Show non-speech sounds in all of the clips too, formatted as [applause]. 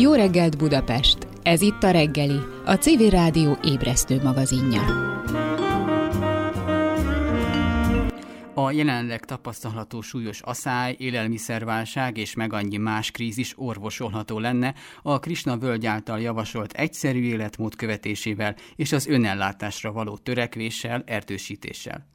Jó reggelt Budapest! Ez itt a reggeli, a CV Rádió ébresztő magazinja. A jelenleg tapasztalható súlyos asszály, élelmiszerválság és meg annyi más krízis orvosolható lenne a Krisna völgy által javasolt egyszerű életmód követésével és az önellátásra való törekvéssel, erdősítéssel.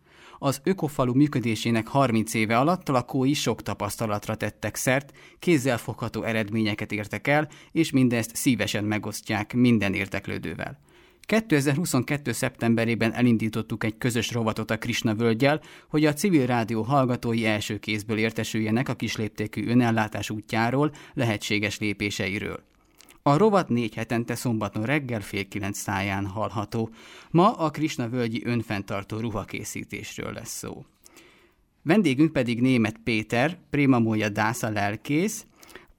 Az ökofalu működésének 30 éve alatt lakói sok tapasztalatra tettek szert, kézzelfogható eredményeket értek el, és mindezt szívesen megosztják minden érteklődővel. 2022. szeptemberében elindítottuk egy közös rovatot a Krisna völgyel, hogy a civil rádió hallgatói első kézből értesüljenek a kisléptékű önellátás útjáról, lehetséges lépéseiről. A rovat négy hetente szombaton reggel fél kilenc száján hallható. Ma a Krisna völgyi önfenntartó ruhakészítésről lesz szó. Vendégünk pedig német Péter, Prémamója Dásza lelkész,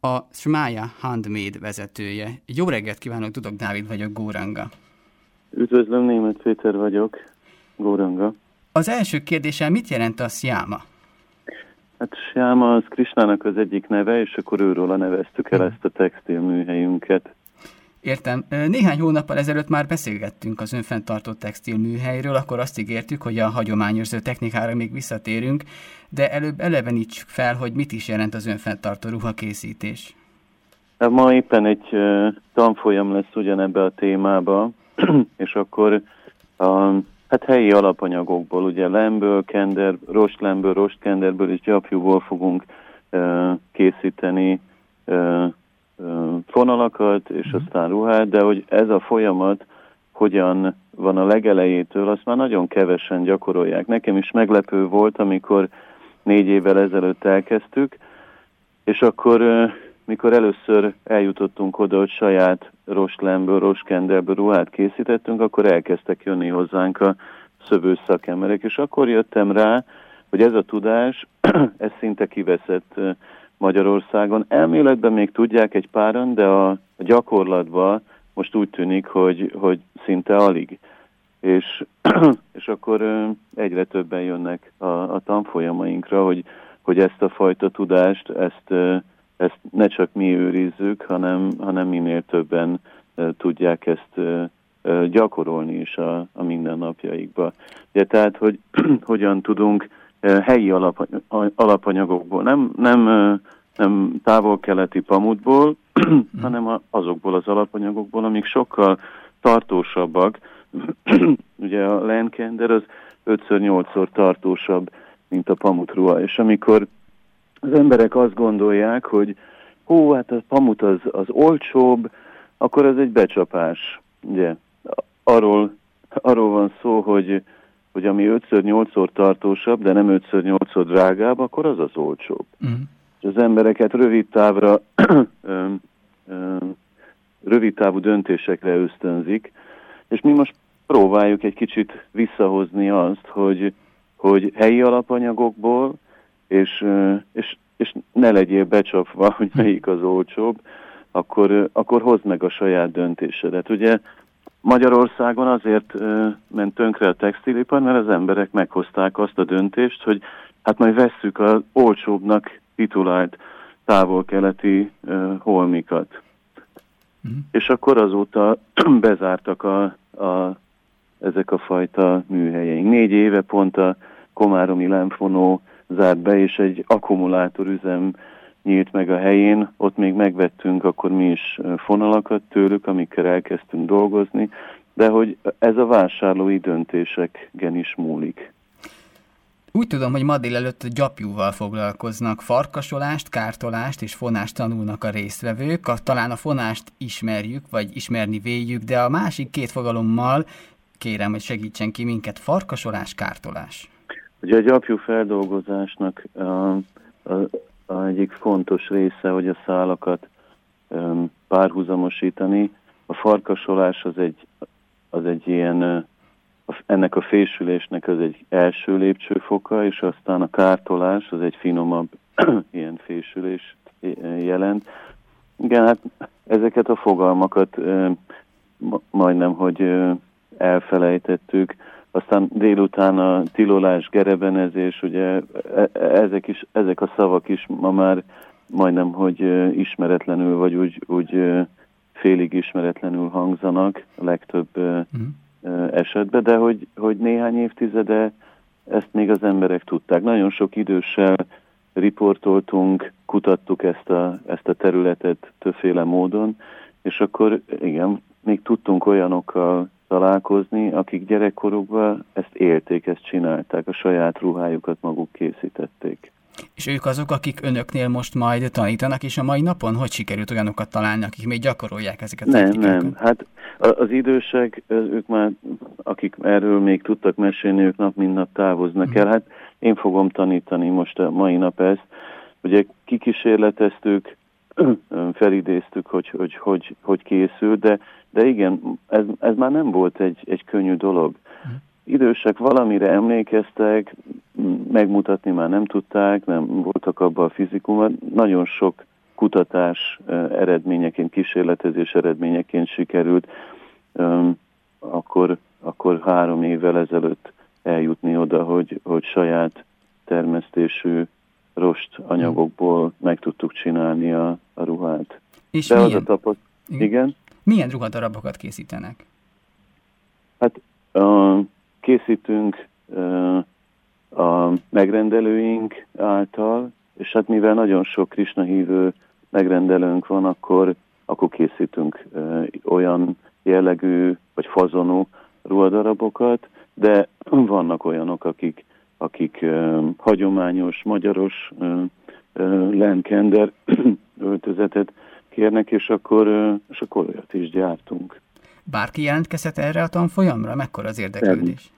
a Smája Handmade vezetője. Jó reggelt kívánok, tudok, Dávid vagyok, Góranga. Üdvözlöm, német Péter vagyok, Góranga. Az első kérdésem, mit jelent a Sziáma? Hát Siáma az Krisnának az egyik neve, és akkor őről neveztük el ezt a textilműhelyünket. Értem. Néhány hónappal ezelőtt már beszélgettünk az önfenntartó textilműhelyről, akkor azt ígértük, hogy a hagyományőrző technikára még visszatérünk, de előbb elevenítsük fel, hogy mit is jelent az önfenntartó ruhakészítés. Hát ma éppen egy tanfolyam lesz ugyanebbe a témába, [clears throat] és akkor a Hát helyi alapanyagokból, ugye lemből, kender, rostlemből, rostkenderből és gyapjúból fogunk uh, készíteni uh, uh, fonalakat, és mm. aztán ruhát, de hogy ez a folyamat hogyan van a legelejétől, azt már nagyon kevesen gyakorolják. Nekem is meglepő volt, amikor négy évvel ezelőtt elkezdtük, és akkor mikor először eljutottunk oda, hogy saját rostlemből, rostkenderből ruhát készítettünk, akkor elkezdtek jönni hozzánk a szövő szakemberek, és akkor jöttem rá, hogy ez a tudás, [clears throat] ez szinte kiveszett Magyarországon. Elméletben még tudják egy páran, de a, gyakorlatban most úgy tűnik, hogy, hogy szinte alig. És, [clears throat] és akkor egyre többen jönnek a, a tanfolyamainkra, hogy, hogy ezt a fajta tudást, ezt ezt ne csak mi őrizzük, hanem, hanem minél többen tudják ezt gyakorolni is a, a mindennapjaikba. Ugye, tehát, hogy [clears throat] hogyan tudunk helyi alap, alapanyagokból, nem, nem, nem távol-keleti pamutból, [clears throat] hanem azokból az alapanyagokból, amik sokkal tartósabbak. [clears throat] Ugye a lenkender az 5-8-szor tartósabb, mint a pamutruha, és amikor az emberek azt gondolják, hogy hú, hát a pamut az, az olcsóbb, akkor ez egy becsapás. Ugye, arról, arról van szó, hogy, hogy ami 5-8-szor tartósabb, de nem 5-8-szor drágább, akkor az az olcsóbb. Uh-huh. És az embereket rövid távra [clears throat] rövid távú döntésekre ösztönzik, és mi most próbáljuk egy kicsit visszahozni azt, hogy, hogy helyi alapanyagokból és, és, és ne legyél becsapva, hogy melyik az olcsóbb, akkor, akkor hozd meg a saját döntésedet. Ugye Magyarországon azért ment tönkre a textilipar, mert az emberek meghozták azt a döntést, hogy hát majd vesszük az olcsóbbnak titulált távol-keleti holmikat. Mm. És akkor azóta [clears throat] bezártak a, a, ezek a fajta műhelyeink. Négy éve pont a Komáromi Lemfonó zárt be, és egy akkumulátorüzem nyílt meg a helyén, ott még megvettünk akkor mi is fonalakat tőlük, amikkel elkezdtünk dolgozni, de hogy ez a vásárlói döntéseken is múlik. Úgy tudom, hogy ma délelőtt gyapjúval foglalkoznak. Farkasolást, kártolást és fonást tanulnak a résztvevők. Talán a fonást ismerjük, vagy ismerni véljük, de a másik két fogalommal kérem, hogy segítsen ki minket. Farkasolás, kártolás. Ugye a gyapjú feldolgozásnak a, a, a egyik fontos része, hogy a szálakat um, párhuzamosítani. A farkasolás az egy, az egy ilyen, ennek a fésülésnek az egy első lépcsőfoka, és aztán a kártolás az egy finomabb [clears throat] ilyen fésülés jelent. Igen, hát ezeket a fogalmakat majdnem, hogy elfelejtettük aztán délután a tilolás, gerebenezés, ugye e, e, ezek, is, ezek a szavak is ma már majdnem, hogy ismeretlenül, vagy úgy, úgy félig ismeretlenül hangzanak a legtöbb uh-huh. esetben, de hogy, hogy néhány évtizede ezt még az emberek tudták. Nagyon sok időssel riportoltunk, kutattuk ezt a, ezt a területet többféle módon, és akkor igen, még tudtunk olyanokkal találkozni, akik gyerekkorukban ezt élték, ezt csinálták, a saját ruhájukat maguk készítették. És ők azok, akik önöknél most majd tanítanak, és a mai napon hogy sikerült olyanokat találni, akik még gyakorolják ezeket a Nem, nem. Hát az idősek, ők már, akik erről még tudtak mesélni, ők nap mint nap távoznak mm. el. Hát én fogom tanítani most a mai nap ezt. Ugye kikísérleteztük, [clears throat] felidéztük, hogy hogy, hogy, hogy készül, de, de igen, ez, ez már nem volt egy, egy könnyű dolog. Idősek valamire emlékeztek, megmutatni már nem tudták, nem voltak abban a fizikumban. Nagyon sok kutatás eredményeként, kísérletezés eredményeként sikerült akkor, akkor három évvel ezelőtt eljutni oda, hogy, hogy saját termesztésű rost anyagokból meg tudtuk csinálni a, a ruhát. És De milyen, az a tapaszt... Igen? Milyen ruhadarabokat készítenek? Hát uh, készítünk a megrendelőink által, és hát mivel nagyon sok Krishna hívő megrendelőnk van, akkor, akkor készítünk olyan jellegű vagy fazonú ruhadarabokat, de vannak olyanok, akik, akik hagyományos, magyaros lenkender [clears throat] öltözetet kérnek, és akkor, és akkor olyat is gyártunk. Bárki jelentkezhet erre a tanfolyamra? Mekkora az érdeklődés?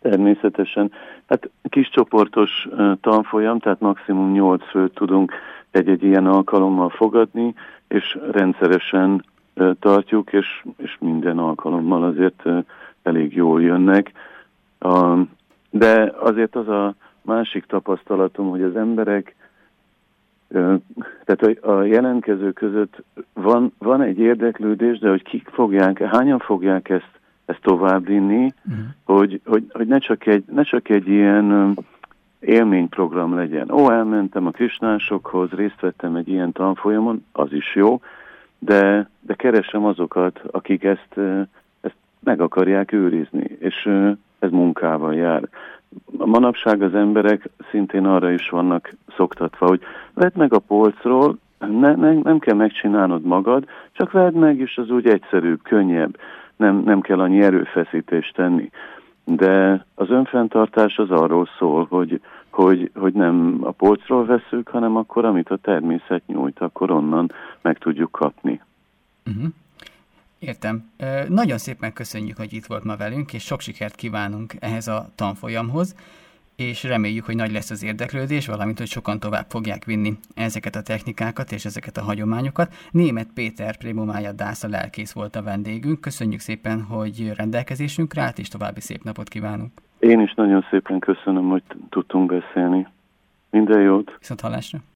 Természetesen. Hát kis csoportos tanfolyam, tehát maximum 8 főt tudunk egy-egy ilyen alkalommal fogadni, és rendszeresen tartjuk, és, és minden alkalommal azért elég jól jönnek. De azért az a másik tapasztalatom, hogy az emberek tehát a jelentkező között van, van egy érdeklődés, de hogy kik fogják, hányan fogják ezt, ezt továbbvinni, uh-huh. hogy, hogy, hogy ne, csak egy, ne csak egy ilyen élményprogram legyen. Ó, elmentem a krisnásokhoz, részt vettem egy ilyen tanfolyamon, az is jó, de, de keresem azokat, akik ezt, ezt meg akarják őrizni, és ez munkával jár manapság az emberek szintén arra is vannak szoktatva, hogy vedd meg a polcról, ne, ne, nem kell megcsinálnod magad, csak vedd meg, és az úgy egyszerűbb, könnyebb, nem, nem kell annyi erőfeszítést tenni. De az önfenntartás az arról szól, hogy, hogy, hogy nem a polcról veszük, hanem akkor, amit a természet nyújt, akkor onnan meg tudjuk kapni. Uh-huh. Értem. Nagyon szépen köszönjük, hogy itt volt ma velünk, és sok sikert kívánunk ehhez a tanfolyamhoz, és reméljük, hogy nagy lesz az érdeklődés, valamint, hogy sokan tovább fogják vinni ezeket a technikákat és ezeket a hagyományokat. Német Péter Prémumája Dásza lelkész volt a vendégünk. Köszönjük szépen, hogy rendelkezésünkre állt, és további szép napot kívánunk. Én is nagyon szépen köszönöm, hogy tudtunk beszélni. Minden jót! Viszont hallásra!